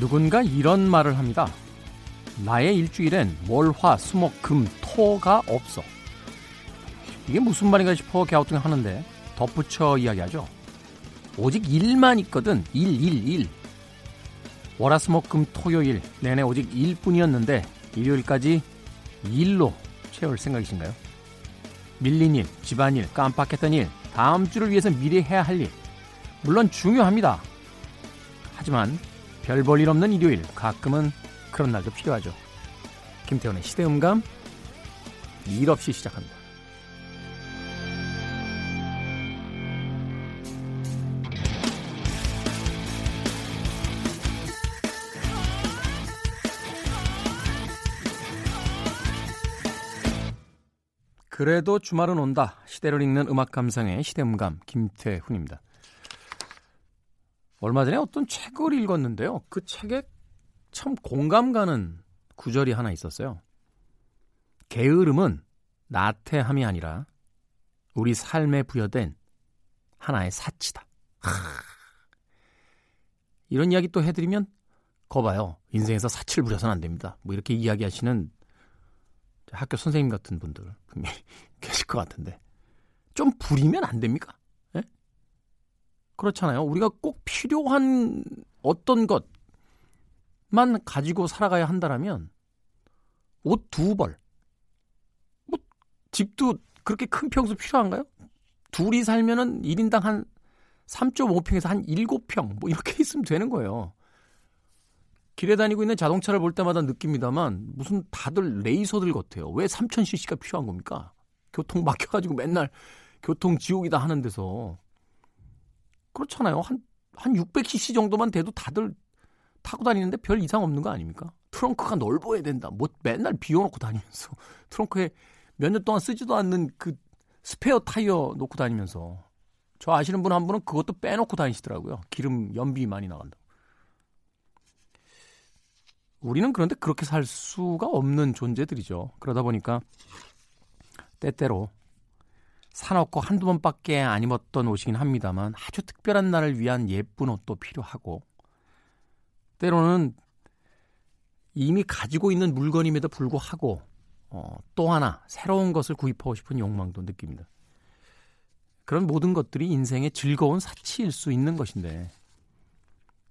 누군가 이런 말을 합니다. 나의 일주일엔 월, 화, 수, 목, 금, 토가 없어. 이게 무슨 말인가 싶어 갸우뚱 하는데 덧붙여 이야기하죠. 오직 일만 있거든. 일, 일, 일. 월화수목금 토요일 내내 오직 일뿐이었는데 일요일까지 일로 채울 생각이신가요? 밀린 일, 집안일, 깜빡했던 일, 다음 주를 위해서 미리 해야 할 일. 물론 중요합니다. 하지만 별 볼 일 없는 일요일 가끔은 그런 날도 필요하죠. 김태훈의 시대음감 일 없이 시작합니다. 그래도 주말은 온다. 시대를 읽는 음악 감상의 시대음감 김태훈입니다. 얼마 전에 어떤 책을 읽었는데요. 그 책에 참 공감 가는 구절이 하나 있었어요. 게으름은 나태함이 아니라 우리 삶에 부여된 하나의 사치다. 하... 이런 이야기 또 해드리면 거봐요. 인생에서 사치를 부려서는 안 됩니다. 뭐 이렇게 이야기하시는 학교 선생님 같은 분들 분명히 계실 것 같은데 좀 부리면 안 됩니까? 예? 그렇잖아요. 우리가 꼭 필요한 어떤 것만 가지고 살아가야 한다라면 옷 두 벌, 뭐 집도 그렇게 큰 평수 필요한가요? 둘이 살면은 1인당 한 3.5평에서 한 7평 뭐 이렇게 있으면 되는 거예요. 길에 다니고 있는 자동차를 볼 때마다 느낍니다만 무슨 다들 레이서들 같아요. 왜 3000cc가 필요한 겁니까? 교통 막혀가지고 맨날 교통 지옥이다 하는 데서 그렇잖아요. 한, 한 600cc 정도만 돼도 다들 타고 다니는데 별 이상 없는 거 아닙니까? 트렁크가 넓어야 된다. 뭐 맨날 비워놓고 다니면서 트렁크에 몇 년 동안 쓰지도 않는 그 스페어 타이어 놓고 다니면서 저 아시는 분 한 분은 그것도 빼놓고 다니시더라고요. 기름 연비 많이 나간다. 우리는 그런데 그렇게 살 수가 없는 존재들이죠. 그러다 보니까 때때로 사놓고 한두 번밖에 안 입었던 옷이긴 합니다만 아주 특별한 날을 위한 예쁜 옷도 필요하고 때로는 이미 가지고 있는 물건임에도 불구하고 어, 또 하나 새로운 것을 구입하고 싶은 욕망도 느낍니다. 그런 모든 것들이 인생의 즐거운 사치일 수 있는 것인데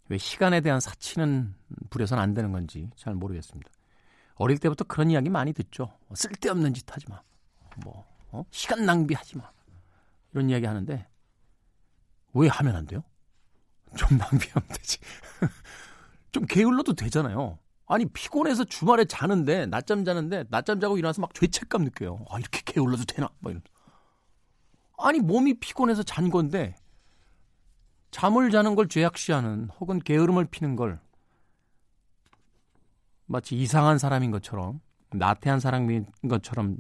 왜 시간에 대한 사치는 부려서는 안 되는 건지 잘 모르겠습니다. 어릴 때부터 그런 이야기 많이 듣죠. 쓸데없는 짓 하지 마. 뭐, 어? 시간 낭비하지 마. 이런 이야기 하는데, 왜 하면 안 돼요? 좀 낭비하면 되지. 좀 게을러도 되잖아요. 아니, 피곤해서 주말에 자는데, 낮잠 자는데, 낮잠 자고 일어나서 막 죄책감 느껴요. 아, 이렇게 게을러도 되나? 막 이런. 아니, 몸이 피곤해서 잔 건데, 잠을 자는 걸 죄악시하는 혹은 게으름을 피는 걸 마치 이상한 사람인 것처럼 나태한 사람인 것처럼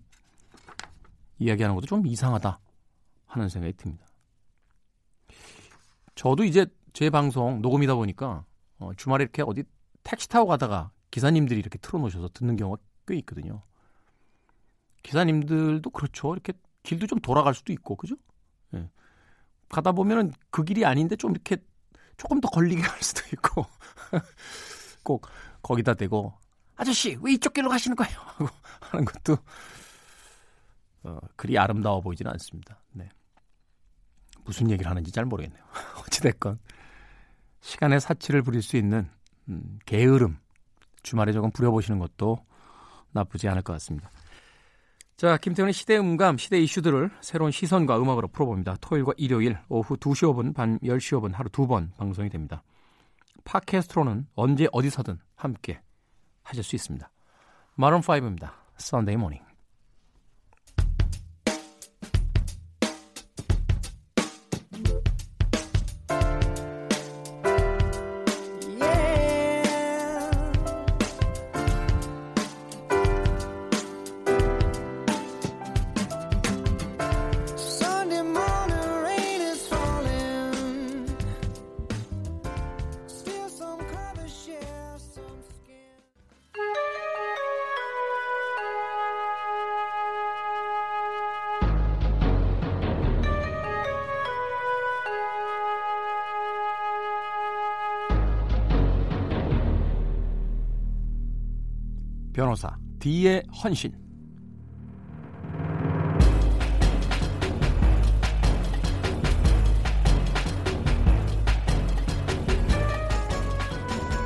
이야기하는 것도 좀 이상하다 하는 생각이 듭니다. 저도 이제 제 방송 녹음이다 보니까 어, 주말에 이렇게 어디 택시 타고 가다가 기사님들이 이렇게 틀어놓으셔서 듣는 경우가 꽤 있거든요. 기사님들도 그렇죠. 이렇게 길도 좀 돌아갈 수도 있고, 그죠? 예. 가다 보면은 그 길이 아닌데 좀 이렇게 조금 더 걸리게 할 수도 있고 꼭 거기다 대고 아저씨 왜 이쪽 길로 가시는 거예요? 하고 하는 것도 어, 그리 아름다워 보이지는 않습니다. 네. 무슨 얘기를 하는지 잘 모르겠네요. 어찌됐건 시간의 사치를 부릴 수 있는 음, 게으름 주말에 조금 부려보시는 것도 나쁘지 않을 것 같습니다. 자, 김태훈의 시대 음감, 시대 이슈들을 새로운 시선과 음악으로 풀어봅니다. 토요일과 일요일 오후 2시 5분, 밤 10시 5분 하루 두 번 방송이 됩니다. 팟캐스트로는 언제 어디서든 함께 하실 수 있습니다. 마론5입니다. Sunday Morning. 변호사 D의 헌신.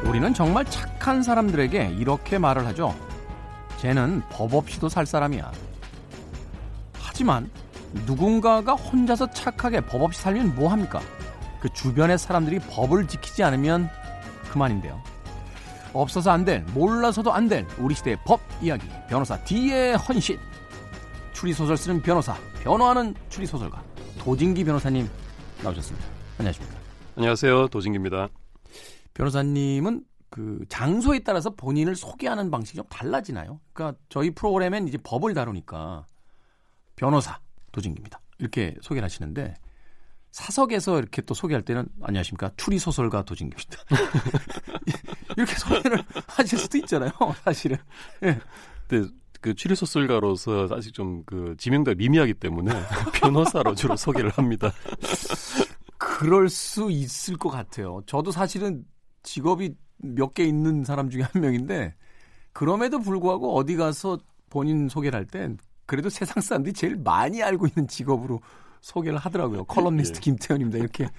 우리는 정말 착한 사람들에게 이렇게 말을 하죠. 쟤는 법 없이도 살 사람이야. 하지만 누군가가 혼자서 착하게 법 없이 살면 뭐 합니까? 그 주변의 사람들이 법을 지키지 않으면 그만인데요. 없어서 안 될, 몰라서도 안 될 우리 시대의 법 이야기. 변호사 D의 헌신. 추리소설 쓰는 변호사, 변호하는 추리소설가 도진기 변호사님 나오셨습니다. 안녕하십니까? 안녕하세요. 도진기입니다. 변호사님은 그 장소에 따라서 본인을 소개하는 방식이 좀 달라지나요? 그러니까 저희 프로그램엔 이제 법을 다루니까 변호사 도진기입니다. 이렇게 소개를 하시는데 사석에서 이렇게 또 소개할 때는 안녕하십니까 추리 소설가 도진기입니다. 이렇게 소개를 하실 수도 있잖아요, 사실은. 네. 근데 그 추리 소설가로서 아직 좀그 지명도가 미미하기 때문에 변호사로 주로 소개를 합니다. 그럴 수 있을 것 같아요. 저도 사실은 직업이 몇 개 있는 사람 중에 한 명인데 그럼에도 불구하고 어디 가서 본인 소개를 할 땐 그래도 세상 사람들이 제일 많이 알고 있는 직업으로 소개를 하더라고요. 칼럼니스트 예. 김태현입니다. 이렇게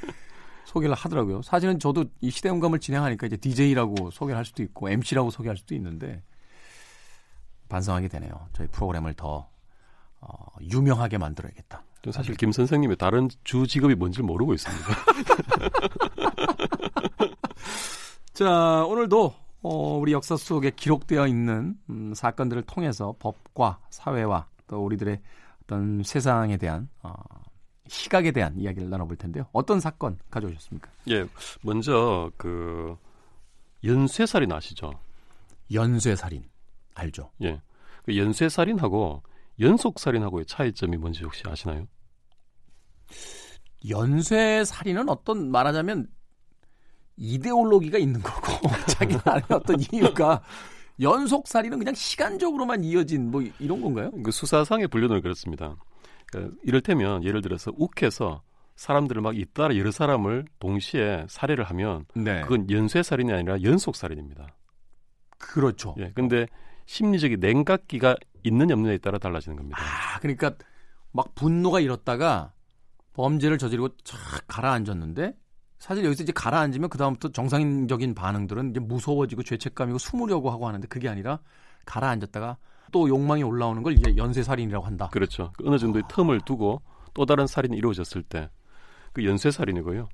소개를 하더라고요. 사실은 저도 이 시대음감을 진행하니까 이제 DJ라고 소개를 할 수도 있고 MC라고 소개할 수도 있는데 반성하게 되네요. 저희 프로그램을 더 어, 유명하게 만들어야겠다. 사실 김 선생님의 다른 주 직업이 뭔지 모르고 있습니다. 자, 오늘도 어, 우리 역사 속에 기록되어 있는 음, 사건들을 통해서 법과 사회와 또 우리들의 어떤 세상에 대한 어, 시각에 대한 이야기를 나눠볼 텐데요. 어떤 사건 가져오셨습니까? 예, 먼저 그 연쇄살인 아시죠? 연쇄살인 알죠? 예, 그 연쇄살인하고 연속살인하고의 차이점이 뭔지 혹시 아시나요? 연쇄살인은 어떤 말하자면 이데올로기가 있는 거고 자기 나름의 어떤 이유가 연속살인은 그냥 시간적으로만 이어진 뭐 이런 건가요? 그 수사상의 분류는 그렇습니다. 그러니까 이를테면 예를 들어서 욱해서 사람들을 막 잇따라 여러 사람을 동시에 살해를 하면 네. 그건 연쇄 살인이 아니라 연속 살인입니다. 그렇죠. 예. 근데 심리적인 냉각기가 있는 없느냐에 따라 달라지는 겁니다. 아, 그러니까 막 분노가 일었다가 범죄를 저지르고 쫙 가라앉았는데 사실 여기서 이제 가라앉으면 그다음부터 정상적인 반응들은 이제 무서워지고 죄책감이고 숨으려고 하고 하는데 그게 아니라 가라앉았다가 또 욕망이 올라오는 걸 이제 연쇄 살인이라고 한다. 그렇죠. 어느 정도의 아. 틈을 두고 또 다른 살인이 이루어졌을 때 그 연쇄 살인이고요.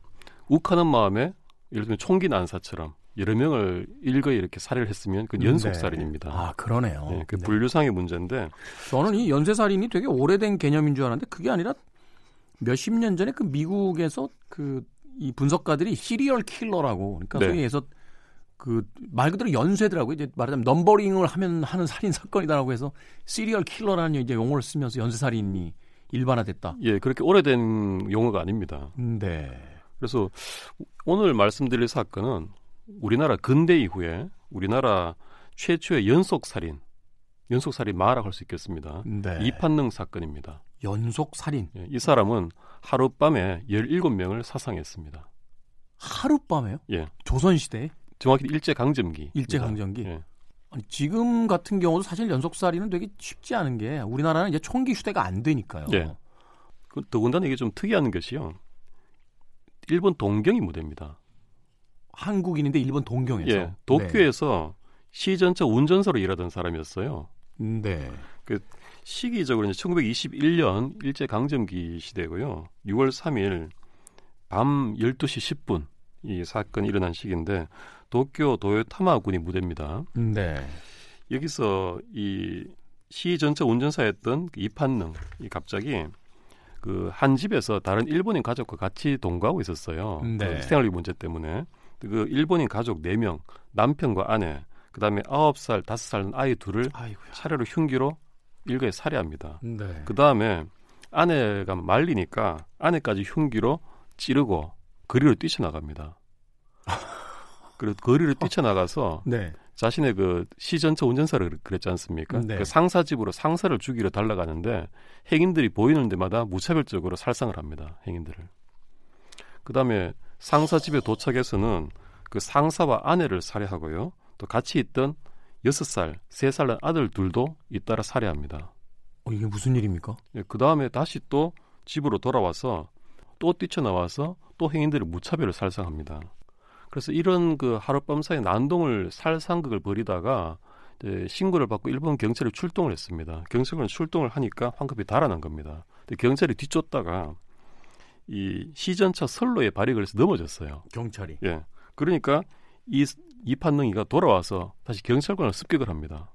욱하는 마음에 예를 들면 총기 난사처럼 여러 명을 일거에 이렇게 살해를 했으면 그건 연속 살인입니다. 네. 아 그러네요. 네, 그 네. 분류상의 문제인데 저는 이 연쇄 살인이 되게 오래된 개념인 줄 알았는데 그게 아니라 몇십 년 전에 그 미국에서 그 이 분석가들이 시리얼 킬러라고 그러니까 네. 소위 해서 그 말 그대로 연쇄더라고요. 이제 말하자면 넘버링을 하면 하는 살인 사건이다라고 해서 시리얼 킬러라는 이제 용어를 쓰면서 연쇄 살인이 일반화됐다. 예, 그렇게 오래된 용어가 아닙니다. 네. 그래서 오늘 말씀드릴 사건은 우리나라 근대 이후에 우리나라 최초의 연속 살인, 연속 살인 마라고 할 수 있겠습니다. 네. 이판능 사건입니다. 연속 살인. 예, 이 사람은 하룻밤에 17명을 사상했습니다. 하룻밤에요? 예. 조선 시대에? 정확히 일제 강점기. 일제 강점기. 예. 아니, 지금 같은 경우도 사실 연속살이는 되게 쉽지 않은 게 우리나라는 이제 총기 휴대가 안 되니까요. 예. 그 더군다나 이게 좀 특이한 것이요. 일본 동경이 무대입니다. 한국인인데 일본 동경에서. 예. 도쿄에서 네. 시전차 운전사로 일하던 사람이었어요. 네. 그 시기적으로 이제 1921년 일제 강점기 시대고요. 6월 3일 밤 12시 10분 이 사건이 일어난 시기인데 도쿄 도요타마군이 무대입니다. 네. 여기서 이 시 전차 운전사였던 그 이판능 이 갑자기 그 한 집에서 다른 일본인 가족과 같이 동거하고 있었어요. 네. 그 생활비 문제 때문에 그 일본인 가족 4명 남편과 아내 그다음에 9살, 5살 아이 둘을 아이고야. 차례로 흉기로 일거에 살해합니다. 네. 그다음에 아내가 말리니까 아내까지 흉기로 찌르고 거리로 뛰쳐나갑니다. 그리고 거리를 뛰쳐나가서 네. 자신의 그 시전차 운전사를 그랬지 않습니까? 네. 그 상사 집으로 상사를 죽이러 달려가는데 행인들이 보이는 데마다 무차별적으로 살상을 합니다. 행인들을. 그다음에 상사 집에 도착해서는 그 상사와 아내를 살해하고요. 또 같이 있던 여섯 살, 세살난 아들 둘도 잇따라 살해합니다. 어, 이게 무슨 일입니까? 예, 그 다음에 다시 또 집으로 돌아와서 또 뛰쳐나와서 또 행인들을 무차별을 살상합니다. 그래서 이런 그 하룻밤 사이 난동을 살상극을 벌이다가 이제 신고를 받고 일본 경찰이 출동을 했습니다. 경찰은 출동을 하니까 황급히 달아난 겁니다. 근데 경찰이 뒤쫓다가 이 시전차 선로에 발이 해서 넘어졌어요. 경찰이. 예. 그러니까 이 이판능이가 돌아와서 다시 경찰관을 습격을 합니다.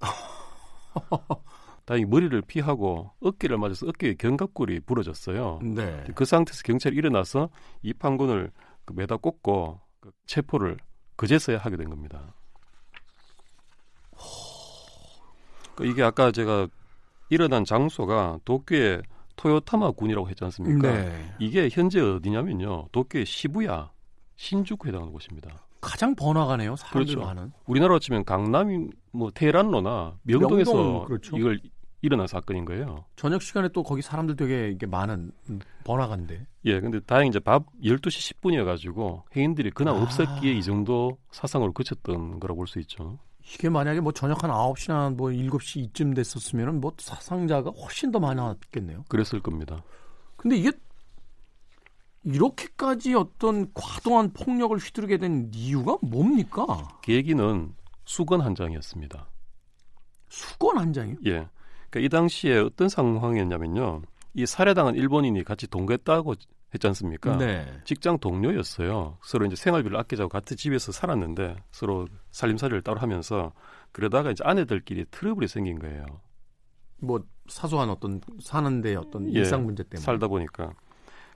다행히 머리를 피하고 어깨를 맞아서 어깨에 견갑골이 부러졌어요. 네. 그 상태에서 경찰이 일어나서 이 판군을 그 매다 꽂고 그 체포를 그제서야 하게 된 겁니다. 그 이게 아까 제가 일어난 장소가 도쿄의 토요타마 군이라고 했지 않습니까? 네. 이게 현재 어디냐면요. 도쿄의 시부야, 신주쿠에 해당하는 곳입니다. 가장 번화가네요. 사람들 그렇죠. 많은. 우리나라로 치면 강남이 뭐 테란로나 명동에서 명동, 그렇죠. 이걸 일어난 사건인 거예요. 저녁 시간에 또 거기 사람들 되게 이게 많은 번화가인데. 예, 근데 다행히 이제 밥 12시 10분이어 가지고 해인들이 그날 아. 없었기에 이 정도 사상으로 그쳤던 거라고 볼 수 있죠. 이게 만약에 뭐 저녁 한 9시나 뭐 7시 이쯤 됐었으면은 뭐 사상자가 훨씬 더 많았겠네요. 그랬을 겁니다. 근데 이게 이렇게까지 어떤 과도한 폭력을 휘두르게 된 이유가 뭡니까? 계기는 수건 한 장이었습니다. 수건 한 장이요? 예. 그러니까 이 당시에 어떤 상황이었냐면요. 이 살해당한 일본인이 같이 동거했다고 했지 않습니까? 네. 직장 동료였어요. 서로 이제 생활비를 아끼자고 같은 집에서 살았는데 서로 살림살이를 따로 하면서 그러다가 이제 아내들끼리 트러블이 생긴 거예요. 뭐 사소한 어떤 사는데 어떤 예, 일상 문제 때문에. 살다 보니까.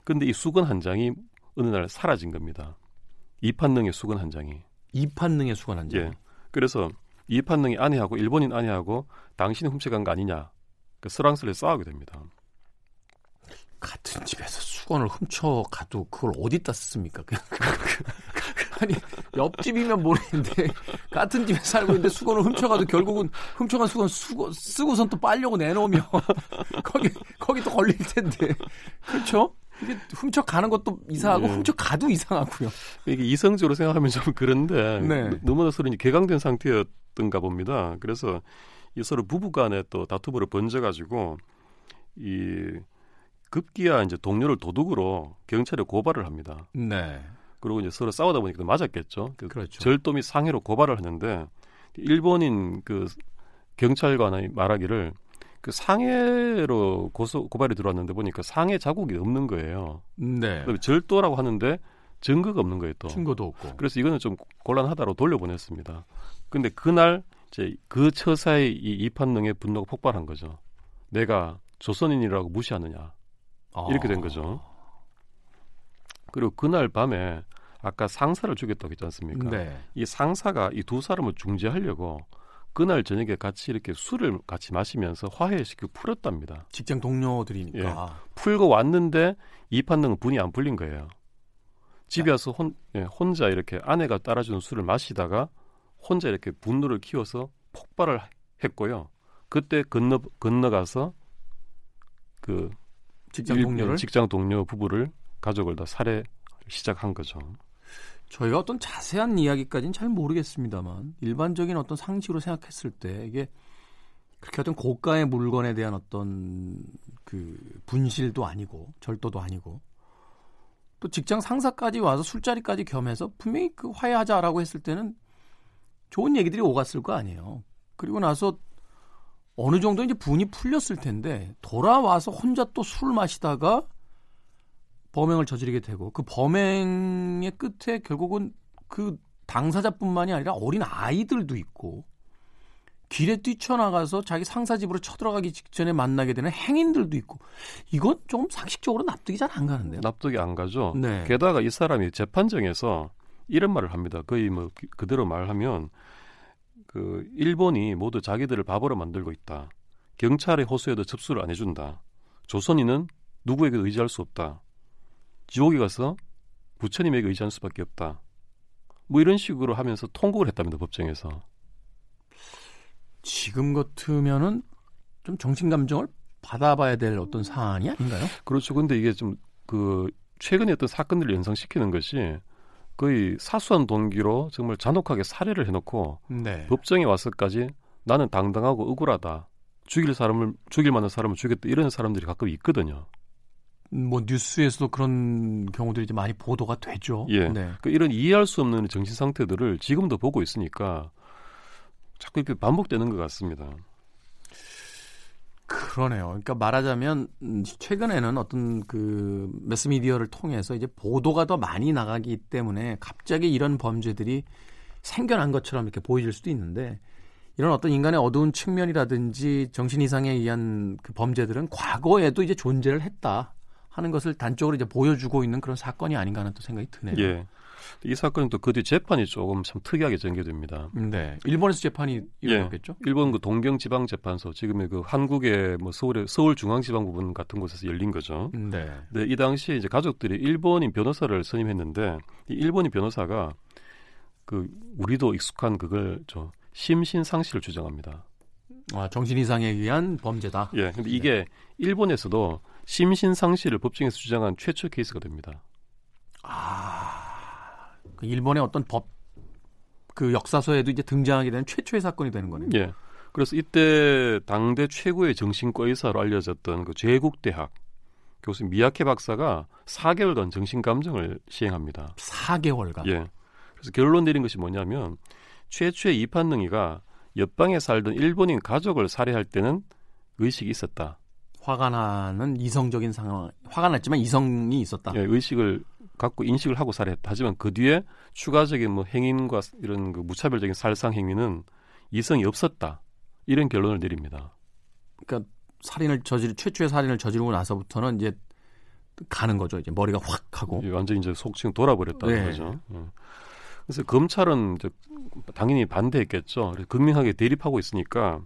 근데 이 수건 한 장이 어느 날 사라진 겁니다. 이판능의 수건 한 장이. 이판능의 수건 한 장. 예. 그래서 이판능이 아내하고 일본인 아내하고 당신이 훔쳐간 거 아니냐. 그 서랑스레 싸우게 됩니다. 같은 집에서 수건을 훔쳐 가도 그걸 어디다 씁니까? 아니 옆집이면 모르겠는데 같은 집에 살고 있는데 수건을 훔쳐가도 결국은 훔쳐간 수건 쓰고 쓰고선 또 빨려고 내놓으면 거기 거기 또 걸릴 텐데 그렇죠? 이게 훔쳐 가는 것도 이상하고 예. 훔쳐 가도 이상하고요. 이게 이성적으로 생각하면 좀 그런데 네. 너무나 서로 이제 개강된 상태였던가 봅니다. 그래서 이 서로 부부간에 또 다툼으로 번져가지고 이 급기야 이제 동료를 도둑으로 경찰에 고발을 합니다. 네, 그리고 이제 서로 싸우다 보니까 맞았겠죠. 그 그렇죠. 절도 및 상해로 고발을 하는데 일본인 그 경찰관이 말하기를 그 상해로 고소 고발이 들어왔는데 보니까 상해 자국이 없는 거예요. 네, 절도라고 하는데 증거가 없는 거예요 또. 증거도 없고. 그래서 이거는 좀 곤란하다고 돌려보냈습니다. 근데 그날 이제 그 처사의 이 이판능의 분노가 폭발한 거죠. 내가 조선인이라고 무시하느냐 이렇게 된 거죠. 그리고 그날 밤에 아까 상사를 죽였다고 했지 않습니까? 네, 이 상사가 이 두 사람을 중재하려고 그날 저녁에 같이 이렇게 술을 같이 마시면서 화해시키고 풀었답니다. 직장 동료들이니까. 풀고 왔는데 이판능은 분이 안 풀린 거예요. 집에 와서 혼, 예, 혼자 이렇게 아내가 따라주는 술을 마시다가 혼자 이렇게 분노를 키워서 폭발을 했고요. 그때 건너 건너가서 그 직장 일- 동료를 직장 동료 부부를 가족을 다 살해 시작한 거죠. 저희가 어떤 자세한 이야기까지는 잘 모르겠습니다만 일반적인 어떤 상식으로 생각했을 때 이게 그렇게 어떤 고가의 물건에 대한 어떤 그 분실도 아니고 절도도 아니고 또 직장 상사까지 와서 술자리까지 겸해서 분명히 그 화해하자라고 했을 때는 좋은 얘기들이 오갔을 거 아니에요. 그리고 나서 어느 정도 이제 분이 풀렸을 텐데 돌아와서 혼자 또 술 마시다가 범행을 저지르게 되고 그 범행의 끝에 결국은 그 당사자뿐만이 아니라 어린 아이들도 있고 길에 뛰쳐나가서 자기 상사 집으로 쳐들어가기 직전에 만나게 되는 행인들도 있고 이건 좀 상식적으로 납득이 잘 안 가는데요. 납득이 안 가죠. 네. 게다가 이 사람이 재판정에서 이런 말을 합니다. 거의 뭐 그- 그대로 말하면 그 일본이 모두 자기들을 바보로 만들고 있다. 경찰의 호소에도 접수를 안 해준다. 조선인은 누구에게도 의지할 수 없다. 지옥에 가서 부처님에게 의지할 수밖에 없다. 뭐 이런 식으로 하면서 통곡을 했답니다. 법정에서. 지금 같으면은 좀 정신 감정을 받아봐야 될 어떤 사안이 아닌가요? 그렇죠. 근데 이게 좀 그 최근에 어떤 사건들을 연상시키는 것이 거의 사소한 동기로 정말 잔혹하게 살해를 해놓고 네. 법정에 와서까지 나는 당당하고 억울하다. 죽일 사람을 죽일 만한 사람을 죽였다 이런 사람들이 가끔 있거든요. 뭐 뉴스에서도 그런 경우들이 이제 많이 보도가 되죠. 예. 네. 그 이런 이해할 수 없는 정신 상태들을 지금도 보고 있으니까 자꾸 이렇게 반복되는 것 같습니다. 그러네요. 그러니까 말하자면 음, 최근에는 어떤 그 매스미디어를 통해서 이제 보도가 더 많이 나가기 때문에 갑자기 이런 범죄들이 생겨난 것처럼 이렇게 보여질 수도 있는데 이런 어떤 인간의 어두운 측면이라든지 정신 이상에 의한 그 범죄들은 과거에도 이제 존재를 했다 하는 것을 단적으로 이제 보여주고 있는 그런 사건이 아닌가 하는 또 생각이 드네요. 예. 이 사건은 또 그 뒤 재판이 조금 참 특이하게 전개됩니다. 네. 일본에서 재판이 이루어졌겠죠? 예. 일본 그 동경 지방 재판소 지금의 그 한국의 뭐 서울의 서울 중앙 지방 부분 같은 곳에서 열린 거죠. 네. 네, 이 당시에 이제 가족들이 일본인 변호사를 선임했는데 이 일본인 변호사가 그 우리도 익숙한 그걸 저 심신 상실을 주장합니다. 아, 정신 이상에 의한 범죄다. 예. 근데 이게 일본에서도 심신 상실을 법정에서 주장한 최초 케이스가 됩니다. 아, 그 일본의 어떤 법, 그 역사서에도 이제 등장하게 되는 최초의 사건이 되는 거네요. 예. 그래서 이때 당대 최고의 정신과 의사로 알려졌던 그 제국대학 교수 미야케 박사가 4개월간 정신감정을 시행합니다. 4개월간. 예. 그래서 결론 내린 것이 뭐냐면 최초의 이판능이가 옆방에 살던 일본인 가족을 살해할 때는 의식이 있었다. 화가 나는 이성적인 상황, 화가 났지만 이성이 있었다. 예, 의식을 갖고 인식을 하고 살해했다. 하지만 그 뒤에 추가적인 뭐 행인과 이런 그 무차별적인 살상 행위는 이성이 없었다. 이런 결론을 내립니다. 그러니까 살인을 저질 최초의 살인을 저지르고 나서부터는 이제 가는 거죠. 이제 머리가 확 하고. 예, 완전히 이제 속칭 돌아버렸다는 네. 거죠. 예. 그래서 검찰은 이제 당연히 반대했겠죠. 극명하게 대립하고 있으니까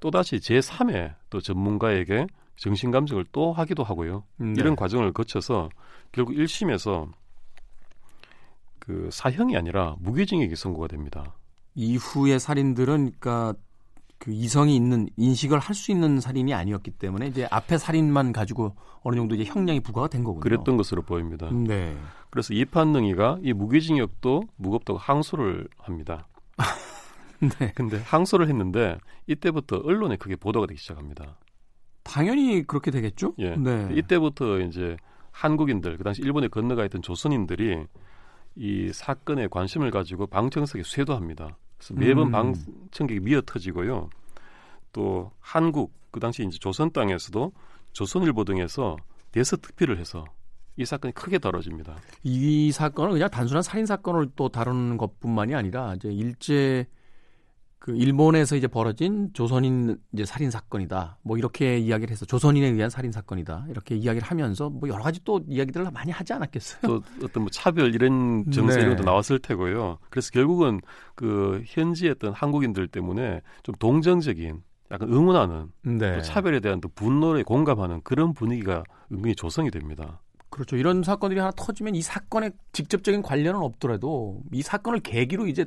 또다시 제3의 또 전문가에게 정신 감정을 또 하기도 하고요. 음, 네. 이런 과정을 거쳐서 결국 1심에서 그 사형이 아니라 무기징역이 선고가 됩니다. 이후의 살인들은 그러니까 그 이성이 있는 인식을 할 수 있는 살인이 아니었기 때문에 이제 앞에 살인만 가지고 어느 정도 이제 형량이 부과가 된 거군요. 그랬던 것으로 보입니다. 네. 그래서 이판능이가 이 무기징역도 무겁다고 항소를 합니다. 네. 근데 항소를 했는데 이때부터 언론에 크게 보도가 되기 시작합니다. 당연히 그렇게 되겠죠. 예. 네. 이때부터 이제 한국인들 그 당시 일본에 건너가 있던 조선인들이 이 사건에 관심을 가지고 방청석에 쇄도합니다. 그래서 매번 음. 방청객이 미어 터지고요. 또 한국 그 당시 이제 조선 땅에서도 조선일보 등에서 대서 특필을 해서 이 사건이 크게 다뤄집니다. 이 사건은 그냥 단순한 살인 사건을 또 다루는 것뿐만이 아니라 이제 일제 그 일본에서 이제 벌어진 조선인 이제 살인 사건이다. 뭐 이렇게 이야기를 해서 조선인에 의한 살인 사건이다. 이렇게 이야기를 하면서 뭐 여러 가지 또 이야기들을 많이 하지 않았겠어요. 또 어떤 뭐 차별 이런 정세 네. 이런 것도 나왔을 테고요. 그래서 결국은 그 현지에 있던 한국인들 때문에 좀 동정적인 약간 응원하는 네. 또 차별에 대한 또 분노에 공감하는 그런 분위기가 은근히 조성이 됩니다. 그렇죠. 이런 사건들이 하나 터지면 이 사건에 직접적인 관련은 없더라도 이 사건을 계기로 이제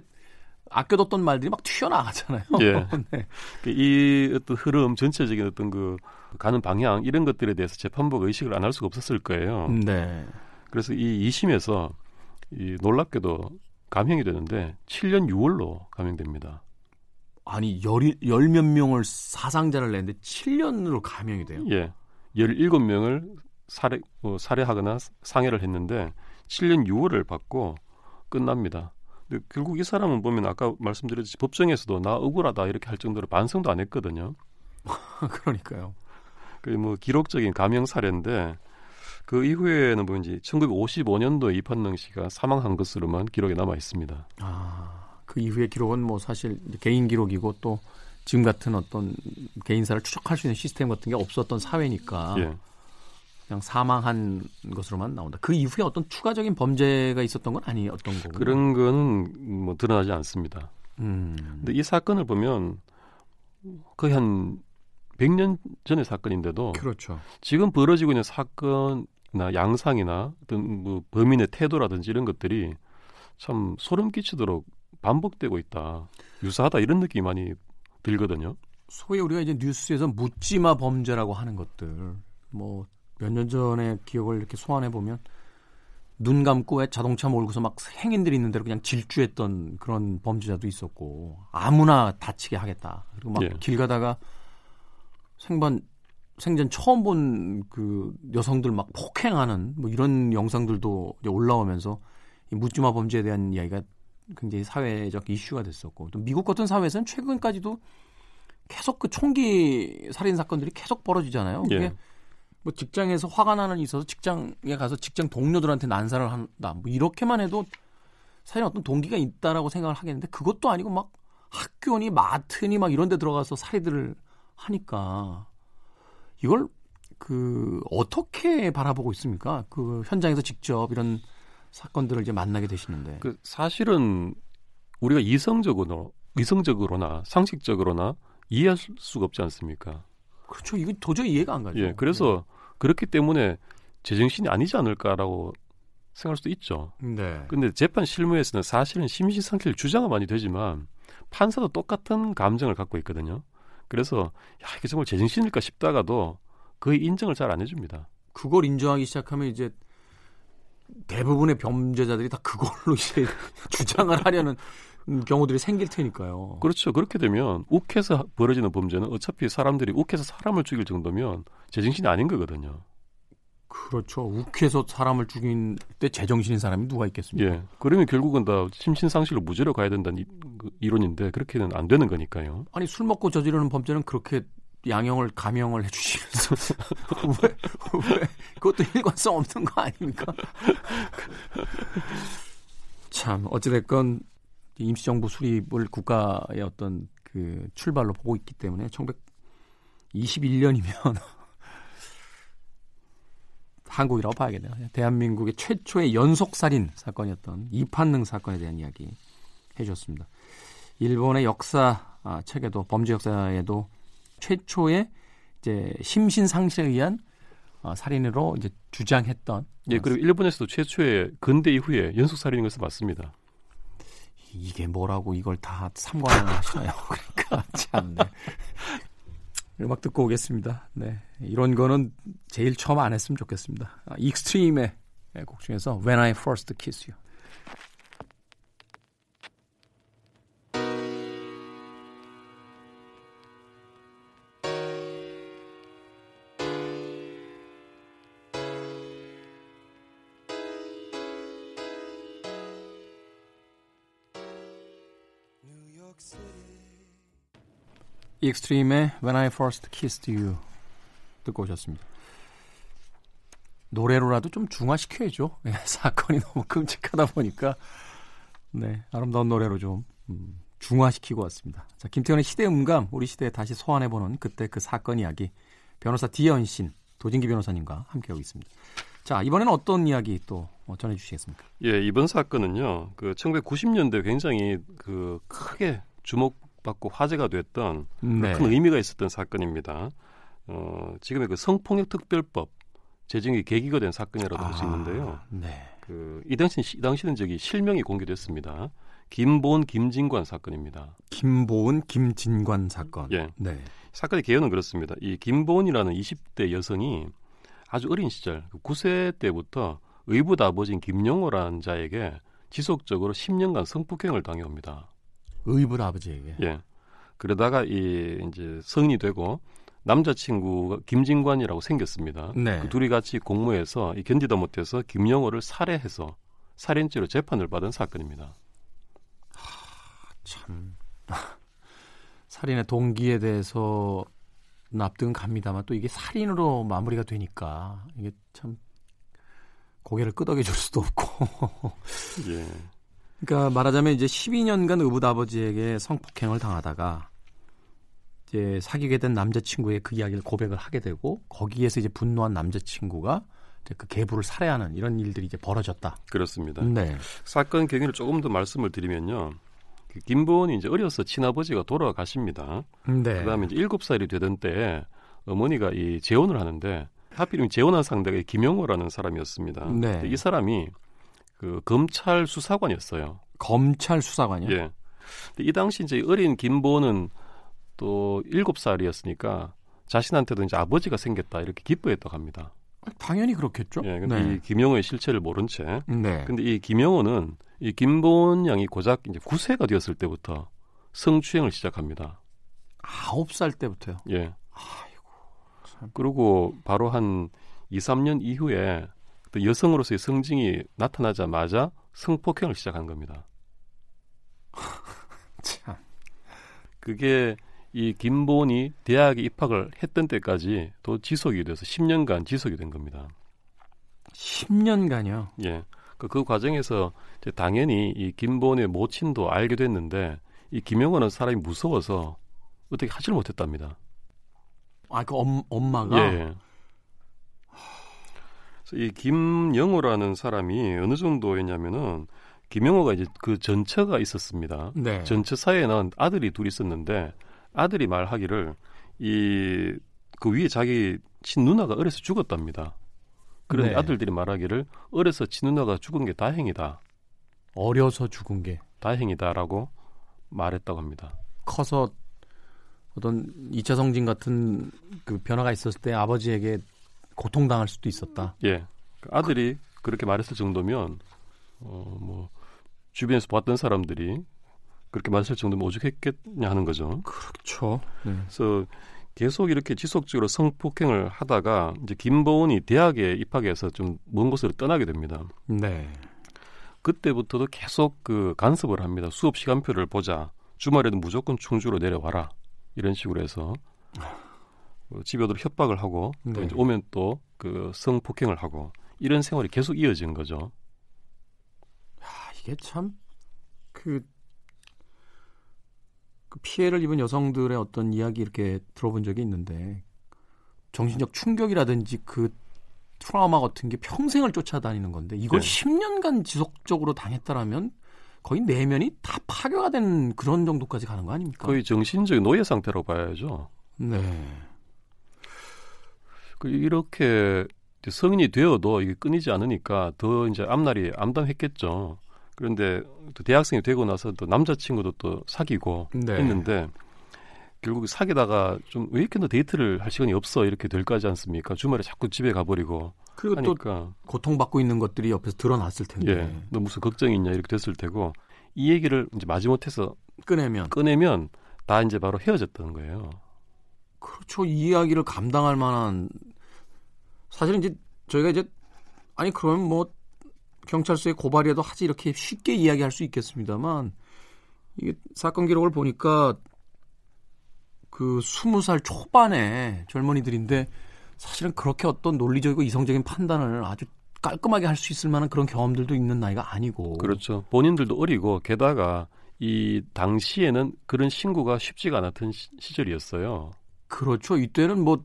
아껴뒀던 말들이 막 튀어나가잖아요. 예. 네. 이 어떤 흐름 전체적인 어떤 그 가는 방향 이런 것들에 대해서 재판부가 의식을 안 할 수가 없었을 거예요. 네. 그래서 이 2심에서 이 놀랍게도 감형이 되는데 7년 6월로 감형됩니다. 아니 열몇 명을 사상자를 냈는데 7년으로 감형이 돼요. 예. 17명을 살해, 어, 살해하거나 상해를 했는데 7년 6월을 받고 끝납니다. 근데 결국 이 사람은 보면 아까 말씀드렸듯이 법정에서도 나 억울하다 이렇게 할 정도로 반성도 안 했거든요. 그러니까요. 그 뭐 기록적인 감형 사례인데 그 이후에는 뭐 이제 1955년도에 이판능 씨가 사망한 것으로만 기록에 남아 있습니다. 아, 그 이후의 기록은 뭐 사실 개인 기록이고 또 지금 같은 어떤 개인사를 추적할 수 있는 시스템 같은 게 없었던 사회니까 예. 그냥 사망한 것으로만 나온다. 그 이후에 어떤 추가적인 범죄가 있었던 건 아니었던 거고. 그런 거는 뭐 드러나지 않습니다. 음. 근데 이 사건을 보면 거의 한 100년 전의 사건인데도 그렇죠. 지금 벌어지고 있는 사건이나 양상이나 어떤 뭐 범인의 태도라든지 이런 것들이 참 소름 끼치도록 반복되고 있다. 유사하다 이런 느낌이 많이 들거든요. 소위 우리가 이제 뉴스에서 묻지마 범죄라고 하는 것들 뭐 몇 년 전의 기억을 이렇게 소환해 보면 눈 감고 왜 자동차 몰고서 막 행인들이 있는 대로 그냥 질주했던 그런 범죄자도 있었고 아무나 다치게 하겠다. 그리고 막길 예. 가다가 생반 생전 처음 본 그 여성들 막 폭행하는 뭐 이런 영상들도 이제 올라오면서 이 묻지마 범죄에 대한 이야기가 굉장히 사회적 이슈가 됐었고 또 미국 같은 사회에서는 최근까지도 계속 그 총기 살인 사건들이 계속 벌어지잖아요. 그게 예. 뭐 직장에서 화가 나는 일 있어서 직장에 가서 직장 동료들한테 난사를 한다. 뭐 이렇게만 해도 사실 어떤 동기가 있다라고 생각을 하겠는데 그것도 아니고 막 학교니 마트니 막 이런 데 들어가서 살해들을 하니까 이걸 그 어떻게 바라보고 있습니까? 그 현장에서 직접 이런 사건들을 이제 만나게 되시는데. 그 사실은 우리가 이성적으로 이성적으로나 상식적으로나 이해할 수- 수가 없지 않습니까? 그렇죠. 이거 도저히 이해가 안 가죠. 예, 그래서 그렇기 때문에 제정신이 아니지 않을까라고 생각할 수도 있죠. 네. 근데 재판 실무에서는 사실은 심신상태를 주장은 많이 되지만 판사도 똑같은 감정을 갖고 있거든요. 그래서 야 이게 정말 제정신일까 싶다가도 거의 인정을 잘 안 해줍니다. 그걸 인정하기 시작하면 이제 대부분의 범죄자들이 다 그걸로 이제 주장을 하려는 경우들이 생길 테니까요. 그렇죠. 그렇게 되면 욱해서 벌어지는 범죄는 어차피 사람들이 욱해서 사람을 죽일 정도면 제정신이 아닌 거거든요. 그렇죠. 욱해서 사람을 죽인 때 제정신인 사람이 누가 있겠습니까? 예. 그러면 결국은 다 심신상실로 무죄로 가야 된다는 이, 그 이론인데 그렇게는 안 되는 거니까요. 아니 술 먹고 저지르는 범죄는 그렇게 양형을 감형을 해주시면서 왜, 왜 그것도 일관성 없는 거 아닙니까? 참 어찌됐건 임시정부 수립을 국가의 어떤 그 출발로 보고 있기 때문에 1921년이면 한국이라고 봐야겠네요. 대한민국의 최초의 연속살인 사건이었던 이판능 사건에 대한 이야기 해주셨습니다. 일본의 역사 아, 책에도 범죄 역사에도 최초의 이제 심신 상실에 의한 어, 살인으로 이제 주장했던 예, 그리고 일본에서도 최초의 근대 이후에 연속 살인인 것은 맞습니다. 이게 뭐라고 이걸 다 삼관을 하시나요? 그러니까 참. 네. 음악 듣고 오겠습니다. 네, 이런 거는 제일 처음 안 했으면 좋겠습니다. 아, Extreme의 곡 중에서 When I First Kiss You. 익스트림의 When I First Kissed You 듣고 오셨습니다. 노래로라도 좀 중화시켜야죠. 네, 사건이 너무 끔찍하다 보니까 네 아름다운 노래로 좀 음, 중화시키고 왔습니다. 자 김태현의 시대 음감 우리 시대에 다시 소환해보는 그때 그 사건 이야기 변호사 디언신 도진기 변호사님과 함께하고 있습니다. 자 이번에는 어떤 이야기 또 어, 전해 주시겠습니까? 예, 이번 사건은요. 그 1990년대 굉장히 그 크게 주목 받고 화제가 됐던 네. 큰 의미가 있었던 사건입니다. 어, 지금의 그 성폭력 특별법 제정이 계기가 된 사건이라고 할수 있는데요. 아, 네. 그이 당시 이 당시는 저기 실명이 공개됐습니다. 김보은 김진관 사건입니다. 김보은 김진관 사건. 예. 네. 사건의 개요는 그렇습니다. 이 김보은이라는 20대 여성이 아주 어린 시절 9세 때부터 의붓 아버지인 김영호라는 자에게 지속적으로 10년간 성폭행을 당해옵니다. 의붓 아버지에게. 예. 그러다가 이 이제 성인이 되고 남자친구가 김진관이라고 생겼습니다. 네. 그 둘이 같이 공모해서 이 견디다 못해서 김영호를 살해해서 살인죄로 재판을 받은 사건입니다. 참 살인의 동기에 대해서 납득은 갑니다만 또 이게 살인으로 마무리가 되니까 이게 참 고개를 끄덕여 줄 수도 없고 예. 그러니까 말하자면 이제 12년간 의붓 아버지에게 성폭행을 당하다가 이제 사귀게 된 남자친구의 그 이야기를 고백을 하게 되고 거기에서 이제 분노한 남자친구가 이제 그 계부를 살해하는 이런 일들이 이제 벌어졌다. 그렇습니다. 네. 사건 경위를 조금 더 말씀을 드리면요. 그 김보은이 이제 어려서 친아버지가 돌아가십니다. 네. 그다음에 이제 일곱 살이 되던 때에 어머니가 이 재혼을 하는데 하필이면 재혼한 상대가 이 김영호라는 사람이었습니다. 네. 이 사람이 그 검찰 수사관이었어요. 검찰 수사관이요. 예. 근데 이 당시 이제 어린 김보는 또 일곱 살이었으니까 자신한테도 이제 아버지가 생겼다 이렇게 기뻐했다고 합니다. 당연히 그렇겠죠. 예, 근데 네. 이 김영호의 실체를 모른 채. 네. 근데 이 김영호는 이 김보은 양이 고작 이제 9세가 되었을 때부터 성추행을 시작합니다. 아홉 살 때부터요. 예. 아이고. 참. 그리고 바로 한 2, 3년 이후에 또 여성으로서의 성징이 나타나자마자 성폭행을 시작한 겁니다. 참. 그게 이 김보은이 대학에 입학을 했던 때까지 또 지속이 돼서 10년간 지속이 된 겁니다. 10년간요. 예. 그, 그 과정에서 이제 당연히 이 김보은의 모친도 알게 됐는데 이 김영호는 사람이 무서워서 어떻게 하질 못했답니다. 아, 그 엄, 엄마가 예. 이 김영호라는 사람이 어느 정도였냐면은 김영호가 이제 그 전처가 있었습니다. 네. 전처사에는 아들이 둘 있었는데 아들이 말하기를 이 그 위에 자기 친누나가 어려서 죽었답니다. 그런데 네. 아들들이 말하기를 어려서 친누나가 죽은 게 다행이다. 어려서 죽은 게 다행이다라고 말했다고 합니다. 커서 어떤 2차 성징 같은 그 변화가 있었을 때 아버지에게 고통당할 수도 있었다. 예. 그 아들이 그렇게 말했을 정도면 어 뭐 주변에서 봤던 사람들이 그렇게 말했을 정도면 오죽했겠냐 하는 거죠. 그렇죠. 네. 그래서 계속 이렇게 지속적으로 성폭행을 하다가 이제 김보은이 대학에 입학해서 좀 먼 곳으로 떠나게 됩니다. 네. 그때부터도 계속 그 간섭을 합니다. 수업 시간표를 보자. 주말에는 무조건 충주로 내려와라. 이런 식으로 해서 어, 집에 오도록 협박을 하고 또 네. 이제 오면 또 그 성폭행을 하고 이런 생활이 계속 이어진 거죠. 아, 이게 참 그 그 피해를 입은 여성들의 어떤 이야기 이렇게 들어본 적이 있는데 정신적 충격이라든지 그 트라우마 같은 게 평생을 쫓아다니는 건데 이걸 네. 10년간 지속적으로 당했다라면 거의 내면이 다 파괴가 된 그런 정도까지 가는 거 아닙니까? 거의 정신적인 노예 상태라고 봐야죠. 네. 그 이렇게 성인이 되어도 이게 끊이지 않으니까 더 이제 앞날이 암담했겠죠. 그런데 또 대학생이 되고 나서 또 남자친구도 또 사귀고 네. 했는데 결국 사귀다가 좀 왜 이렇게 너 데이트를 할 시간이 없어 이렇게 될 거지 않습니까? 주말에 자꾸 집에 가버리고 그리고 또 하니까 고통받고 있는 것들이 옆에서 드러났을 텐데 예, 너 무슨 걱정이 있냐 이렇게 됐을 테고 이 얘기를 이제 마지못해서 꺼내면 꺼내면 다 이제 바로 헤어졌다는 거예요. 그렇죠. 이 이야기를 감당할 만한 사실은 이제 저희가 이제 아니 그러면 뭐 경찰서에 고발이라도 하지 이렇게 쉽게 이야기할 수 있겠습니다만 이게 사건 기록을 보니까 그 스무 살 초반에 젊은이들인데 사실은 그렇게 어떤 논리적이고 이성적인 판단을 아주 깔끔하게 할 수 있을 만한 그런 경험들도 있는 나이가 아니고 그렇죠. 본인들도 어리고 게다가 이 당시에는 그런 신고가 쉽지가 않았던 시, 시절이었어요. 그렇죠. 이때는 뭐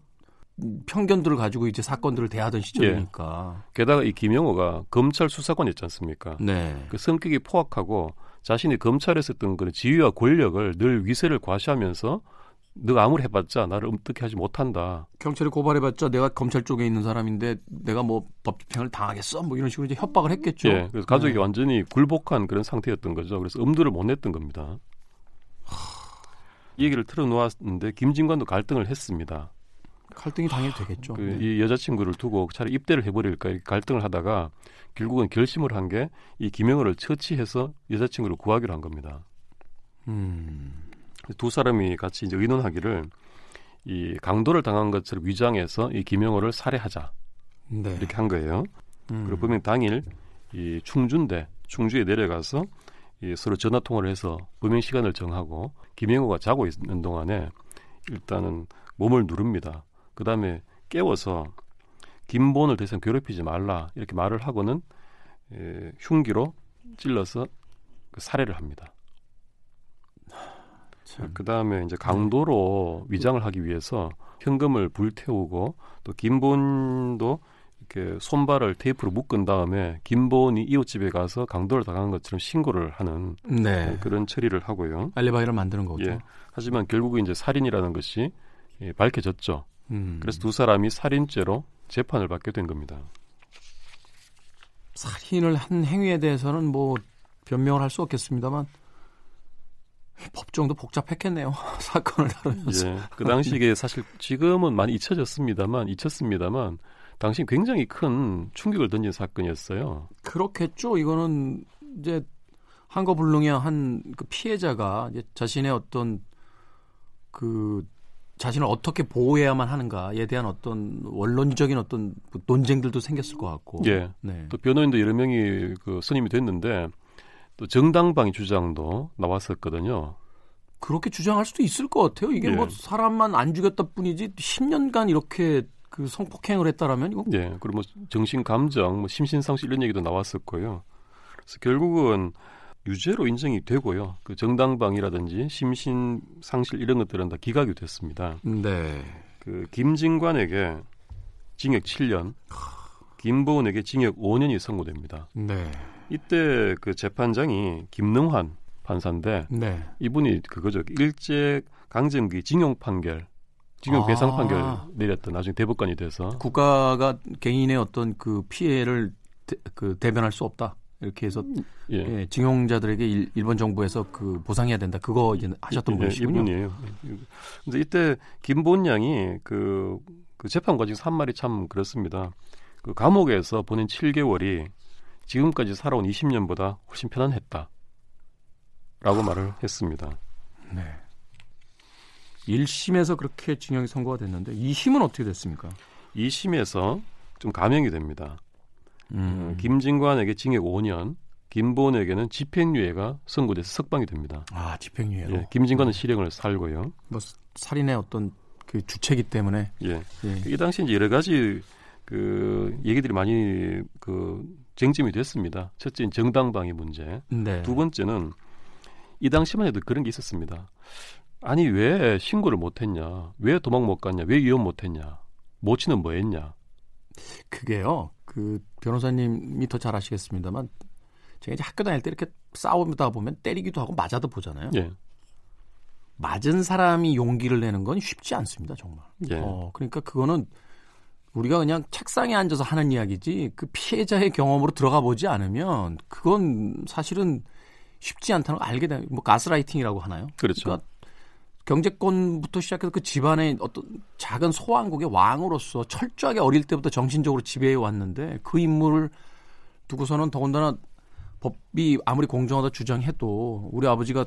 편견들을 가지고 이제 사건들을 대하던 시절이니까. 게다가 이 김영호가 검찰 수사관이었지 않습니까? 네. 그 성격이 포악하고 자신이 검찰에서 했던 그런 지위와 권력을 늘 위세를 과시하면서 너가 아무리 해봤자 나를 엄떻게 하지 못한다. 경찰이 고발해봤자 내가 검찰 쪽에 있는 사람인데 내가 뭐 법집행을 당하겠어 뭐 이런 식으로 이제 협박을 했겠죠. 예, 그래서 가족이 네. 완전히 굴복한 그런 상태였던 거죠. 그래서 엄두를 못 냈던 겁니다. 이 얘기를 틀어놓았는데 김진관도 갈등을 했습니다. 갈등이 당연히 되겠죠. 그 네. 이 여자친구를 두고 차라리 입대를 해버릴까 이렇게 갈등을 하다가 결국은 결심을 한 게 이 김영호를 처치해서 여자친구를 구하기로 한 겁니다. 음. 두 사람이 같이 이제 의논하기를 이 강도를 당한 것처럼 위장해서 이 김영호를 살해하자 네. 이렇게 한 거예요. 음. 그리고 분명 당일 이 충주인데 충주에 내려가서 이 서로 전화 통화를 해서 범행 시간을 정하고 김영호가 자고 있는 동안에 일단은 몸을 누릅니다. 그 다음에 깨워서 김본을 더 이상 괴롭히지 말라 이렇게 말을 하고는 에, 흉기로 찔러서 그 살해를 합니다. 참. 그 다음에 이제 강도로 위장을 하기 위해서 현금을 불태우고 또 김본도 이렇게 손발을 테이프로 묶은 다음에 김본이 이웃집에 가서 강도를 당한 것처럼 신고를 하는 네. 그런 처리를 하고요. 알리바이를 만드는 거죠. 예. 하지만 결국은 이제 살인이라는 것이 예, 밝혀졌죠. 음. 그래서 두 사람이 살인죄로 재판을 받게 된 겁니다. 살인을 한 행위에 대해서는 뭐 변명을 할 수 없겠습니다만 법정도 복잡했겠네요. 사건을 다루면서. 예. 그 당시에 사실 지금은 많이 잊혀졌습니다만 잊혔습니다만 당시 굉장히 큰 충격을 던진 사건이었어요. 그렇겠죠. 이거는 이제 한거불능의 한 그 피해자가 이제 자신의 어떤 그 자신을 어떻게 보호해야만 하는가에 대한 어떤 원론적인 어떤 논쟁들도 생겼을 것 같고. 예. 네. 또 변호인도 여러 명이 그 선임이 됐는데 또 정당방위 주장도 나왔었거든요. 그렇게 주장할 수도 있을 것 같아요. 이게 뭐 예. 뭐 사람만 안 죽였다 뿐이지 10년간 이렇게 그 성폭행을 했다라면 이거. 예. 그리고 뭐 정신 감정, 뭐 심신 상실 이런 얘기도 나왔었고요. 그래서 결국은 유죄로 인정이 되고요. 그 정당방위라든지 심신 상실 이런 것들은 다 기각이 됐습니다. 네. 그 김진관에게 징역 7년, 김보은에게 징역 5년이 선고됩니다. 네. 이때 그 재판장이 김능환 판사인데 네. 이분이 그거죠. 일제 강점기 징용 판결 징용 아. 배상 판결 내렸던 나중에 대법관이 돼서 국가가 개인의 어떤 그 피해를 대, 그 대변할 수 없다. 이렇게 해서 예. 예, 징용자들에게 일, 본 정부에서 그 보상해야 된다. 그거 이제 하셨던 예, 분이시군요. 이분이에요. 근데 이때 김본 양이 그, 그 재판 과정 산말이 참 그렇습니다. 그 감옥에서 보낸 7개월이 지금까지 살아온 20년보다 훨씬 편안했다. 라고 말을 했습니다. 네. 1심에서 그렇게 징역이 선고가 됐는데 2심은 어떻게 됐습니까? 2심에서 좀 감형이 됩니다. 음. 어, 김진관에게 징역 5년, 김보은에게는 집행유예가 선고돼서 석방이 됩니다. 아, 집행유예로. 예, 김진관은 실형을 살고요. 뭐 살인의 어떤 그 주체기 때문에. 예. 예. 이 당시 이제 여러 가지 그 얘기들이 많이 그 쟁점이 됐습니다. 첫째는 정당방위 문제. 네. 두 번째는 이 당시만 해도 그런 게 있었습니다. 아니 왜 신고를 못했냐? 왜 도망 못 갔냐? 왜 이혼 못했냐? 모친은 뭐했냐? 그게요. 그 변호사님이 더 잘 아시겠습니다만 제가 이제 학교 다닐 때 이렇게 싸우다 보면 때리기도 하고 맞아도 보잖아요. 예. 맞은 사람이 용기를 내는 건 쉽지 않습니다, 정말. 예. 어, 그러니까 그거는 우리가 그냥 책상에 앉아서 하는 이야기지 그 피해자의 경험으로 들어가 보지 않으면 그건 사실은 쉽지 않다는 걸 알게 되는 뭐 가스라이팅이라고 하나요? 그렇죠. 그러니까 경제권부터 시작해서 그 집안의 어떤 작은 소왕국의 왕으로서 철저하게 어릴 때부터 정신적으로 지배해 왔는데 그 인물을 두고서는 더군다나 법이 아무리 공정하다 주장해도 우리 아버지가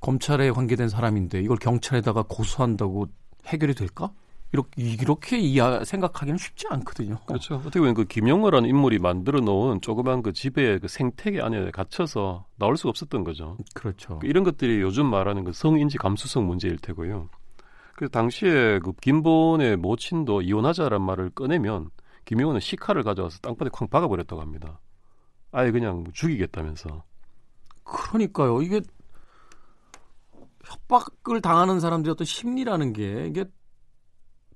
검찰에 관계된 사람인데 이걸 경찰에다가 고소한다고 해결이 될까? 이렇게 이렇게 이야 생각하기는 쉽지 않거든요. 그렇죠. 어떻게 보면 그 김영호라는 인물이 만들어 놓은 조그만 그 집의 그 생태계 안에 갇혀서 나올 수가 없었던 거죠. 그렇죠. 그 이런 것들이 요즘 말하는 그 성인지 감수성 문제일 테고요. 그 당시에 그 김본의 모친도 이혼하자란 말을 꺼내면 김영호는 시카를 가져와서 땅바닥에 쾅 박아버렸다고 합니다. 아예 그냥 뭐 죽이겠다면서. 그러니까요. 이게 협박을 당하는 사람들의 어떤 심리라는 게 이게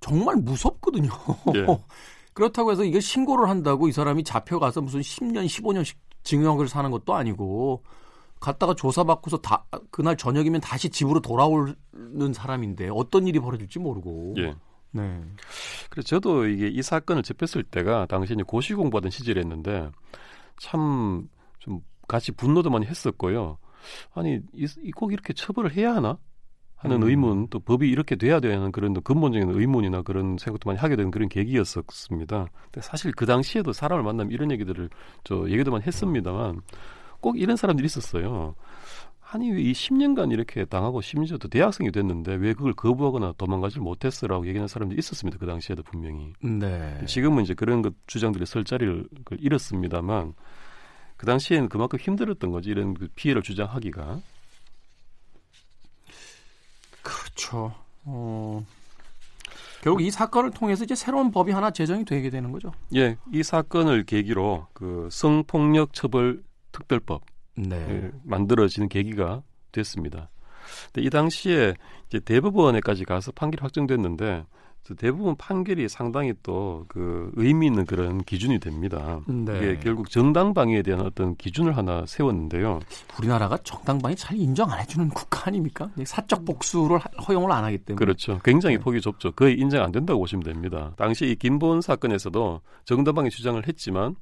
정말 무섭거든요. 예. 그렇다고 해서 이게 신고를 한다고 이 사람이 잡혀가서 무슨 10년, 15년씩 징역을 사는 것도 아니고 갔다가 조사받고서 다 그날 저녁이면 다시 집으로 돌아오는 사람인데 어떤 일이 벌어질지 모르고. 예. 네. 그래서 저도 이게 이 사건을 접했을 때가 당시 에 고시 공부하던 시절이었는데 참 좀 같이 분노도 많이 했었고요. 아니 이꼭 이렇게 처벌을 해야 하나? 하는 음. 의문 또 법이 이렇게 돼야 되는 그런 근본적인 의문이나 그런 생각도 많이 하게 되는 그런 계기였었습니다. 근데 사실 그 당시에도 사람을 만나면 이런 얘기들을 저 얘기도 많이 했습니다만 꼭 이런 사람들이 있었어요. 아니 왜 이 10년간 이렇게 당하고 심지어 또 대학생이 됐는데 왜 그걸 거부하거나 도망가질 못했어라고 얘기하는 사람들이 있었습니다. 그 당시에도 분명히. 네. 지금은 이제 그런 것 주장들이 설 자리를 잃었습니다만 그 당시에는 그만큼 힘들었던 거지 이런 그 피해를 주장하기가. 그렇죠. 어, 결국 이 사건을 통해서 이제 새로운 법이 하나 제정이 되게 되는 거죠. 예, 이 사건을 계기로 그 성폭력 처벌 특별법 네. 예, 만들어지는 계기가 됐습니다. 근데 이 당시에 이제 대법원에까지 가서 판결이 확정됐는데 대부분 판결이 상당히 또 그 의미 있는 그런 기준이 됩니다. 네. 이게 결국 정당방위에 대한 어떤 기준을 하나 세웠는데요. 우리나라가 정당방위 잘 인정 안 해주는 국가 아닙니까? 사적 복수를 허용을 안 하기 때문에. 그렇죠. 굉장히 네. 폭이 좁죠. 거의 인정 안 된다고 보시면 됩니다. 당시 이 김보은 사건에서도 정당방위 주장을 했지만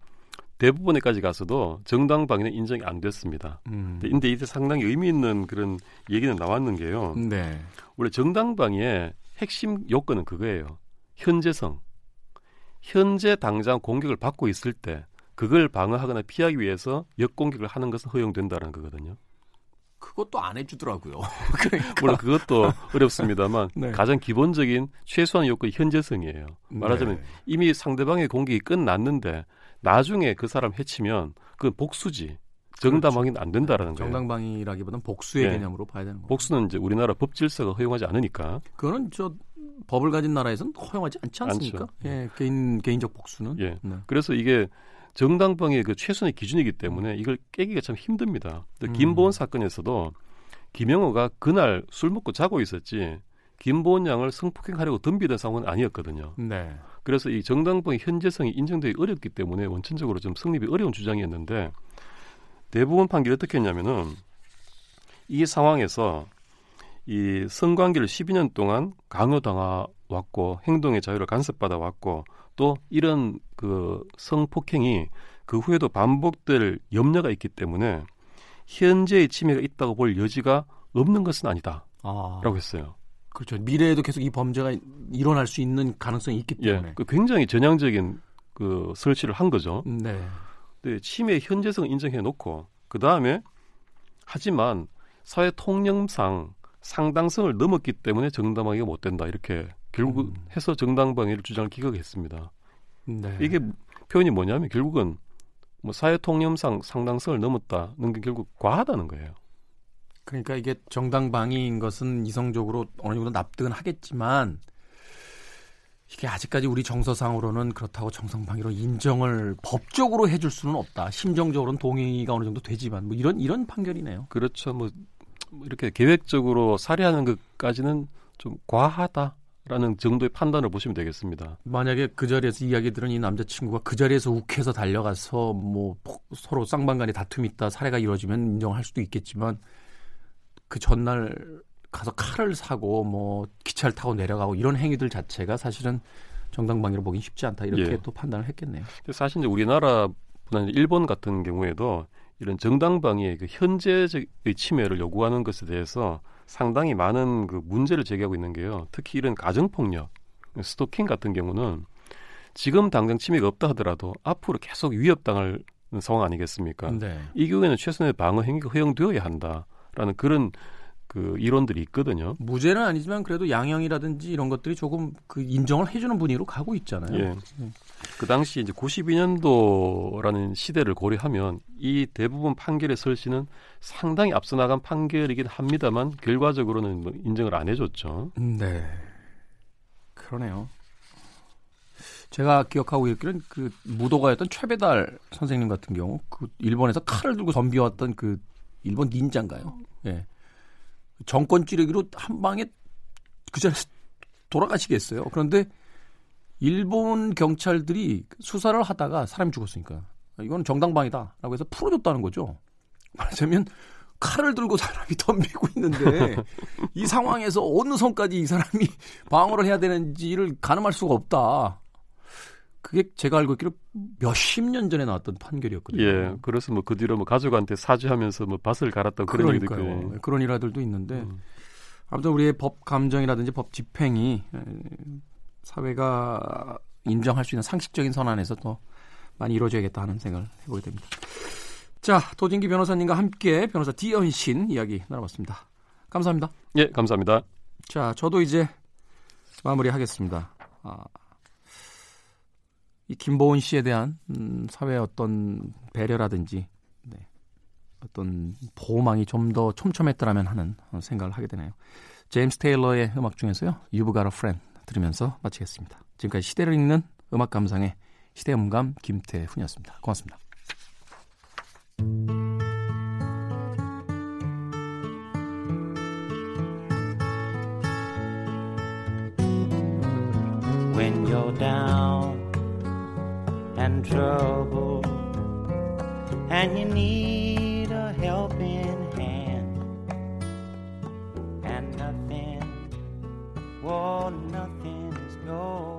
대부분에까지 가서도 정당 방위는 인정이 안 됐습니다. 음. 근데 이때 상당히 의미 있는 그런 얘기는 나왔는 게요. 네. 원래 정당 방위에 핵심 요건은 그거예요. 현재성. 현재 당장 공격을 받고 있을 때 그걸 방어하거나 피하기 위해서 역공격을 하는 것은 허용된다는 거거든요. 그것도 안 해주더라고요. 그러니까. 물론 그것도 어렵습니다만 네. 가장 기본적인 최소한 요건이 현재성이에요. 말하자면 네. 이미 상대방의 공격이 끝났는데 나중에 그 사람 해치면 그 복수지. 정당방위는 안 된다라는 거예요. 정당방위라기보다는 복수의 네. 개념으로 봐야 되는 거예요. 복수는 이제 우리나라 법 질서가 허용하지 않으니까. 그거는 저 법을 가진 나라에서는 허용하지 않지 않습니까? 않죠. 예, 개인 개인적 복수는. 예. 네. 그래서 이게 정당방위의 그 최선의 기준이기 때문에 이걸 깨기가 참 힘듭니다. 음. 김보원 사건에서도 김영호가 그날 술 먹고 자고 있었지 김보원 양을 성폭행하려고 덤비던 상황은 아니었거든요. 네. 그래서 이 정당방위 현재성이 인정되기 어렵기 때문에 원천적으로 좀 성립이 어려운 주장이었는데 대부분 판결이 어떻게 했냐면은 이 상황에서 이 성관계를 12년 동안 강요당하 왔고 행동의 자유를 간섭받아 왔고 또 이런 그 성폭행이 그 후에도 반복될 염려가 있기 때문에 현재의 침해가 있다고 볼 여지가 없는 것은 아니다라고 아, 했어요. 그렇죠. 미래에도 계속 이 범죄가 일어날 수 있는 가능성이 있기 예, 때문에. 예, 그 굉장히 전향적인 그 설치를 한 거죠. 네. 네 침해 현재성 인정해 놓고 그 다음에 하지만 사회 통념상 상당성을 넘었기 때문에 정당방위가 못 된다 이렇게 결국 음. 해서 정당방위를 주장을 기각했습니다. 네. 이게 표현이 뭐냐면 결국은 뭐 사회 통념상 상당성을 넘었다는 게 결국 과하다는 거예요. 그러니까 이게 정당방위인 것은 이성적으로 어느 정도 납득은 하겠지만 이게 아직까지 우리 정서상으로는 그렇다고 정상방위로 인정을 법적으로 해줄 수는 없다. 심정적으로는 동의가 어느 정도 되지만 뭐 이런 이런 판결이네요. 그렇죠. 뭐 이렇게 계획적으로 살해하는 것까지는 좀 과하다. 라는 정도의 판단을 보시면 되겠습니다. 만약에 그 자리에서 이야기 들은 이 남자친구가 그 자리에서 욱해서 달려가서 뭐 서로 쌍방간에 다툼이 있다 살해가 이루어지면 인정할 수도 있겠지만 그 전날 가서 칼을 사고 뭐 기차를 타고 내려가고 이런 행위들 자체가 사실은 정당방위로 보긴 쉽지 않다 이렇게 예. 또 판단을 했겠네요. 사실 이제 우리나라보다는 일본 같은 경우에도 이런 정당방위의 그 현재의 침해를 요구하는 것에 대해서 상당히 많은 그 문제를 제기하고 있는 게요. 특히 이런 가정폭력, 스토킹 같은 경우는 지금 당장 침해가 없다 하더라도 앞으로 계속 위협당할 상황 아니겠습니까? 네. 이 경우에는 최선의 방어 행위가 허용되어야 한다라는 그런 그 이론들이 있거든요. 무죄는 아니지만 그래도 양형이라든지 이런 것들이 조금 그 인정을 해주는 분위기로 가고 있잖아요. 예. 네. 그 당시 이제 92년도라는 시대를 고려하면 이 대부분 판결의 설시는 상당히 앞서 나간 판결이긴 합니다만 결과적으로는 뭐 인정을 안 해줬죠. 네. 그러네요. 제가 기억하고 있기는 그 무도가였던 최배달 선생님 같은 경우 그 일본에서 칼을 들고 덤비왔던 그 일본 닌자인가요? 예. 정권 찌르기로 한 방에 그 자리에서 돌아가시겠어요. 그런데 일본 경찰들이 수사를 하다가 사람이 죽었으니까 이건 정당방위다라고 해서 풀어줬다는 거죠. 말하자면 칼을 들고 사람이 덤비고 있는데 이 상황에서 어느 선까지 이 사람이 방어를 해야 되는지를 가늠할 수가 없다. 그게 제가 알고 있기로 몇십 년 전에 나왔던 판결이었거든요. 예. 그래서 뭐 그 뒤로 뭐 가족한테 사죄하면서 뭐 밭을 갈았던 그런 얘기도 있고. 그런 일화들도 있는데 음. 아무튼 우리의 법 감정이라든지 법 집행이 사회가 인정할 수 있는 상식적인 선안에서 더 많이 이루어져야겠다 하는 생각을 해보게 됩니다. 자, 도진기 변호사님과 함께 변호사 디언신 이야기 나눠봤습니다. 감사합니다. 예, 감사합니다. 자, 저도 이제 마무리하겠습니다. 아, 이 김보은 씨에 대한 음, 사회의 어떤 배려라든지 네, 어떤 보호망이 좀 더 촘촘했더라면 하는 생각을 하게 되네요. 제임스 테일러의 음악 중에서요. You've Got a Friend 들으면서 마치겠습니다. 지금까지 시대를 읽는 음악 감상의 시대음감 김태훈이었습니다. 고맙습니다. When you're down and trouble, and you need a helping hand, and nothing, oh, nothing is going.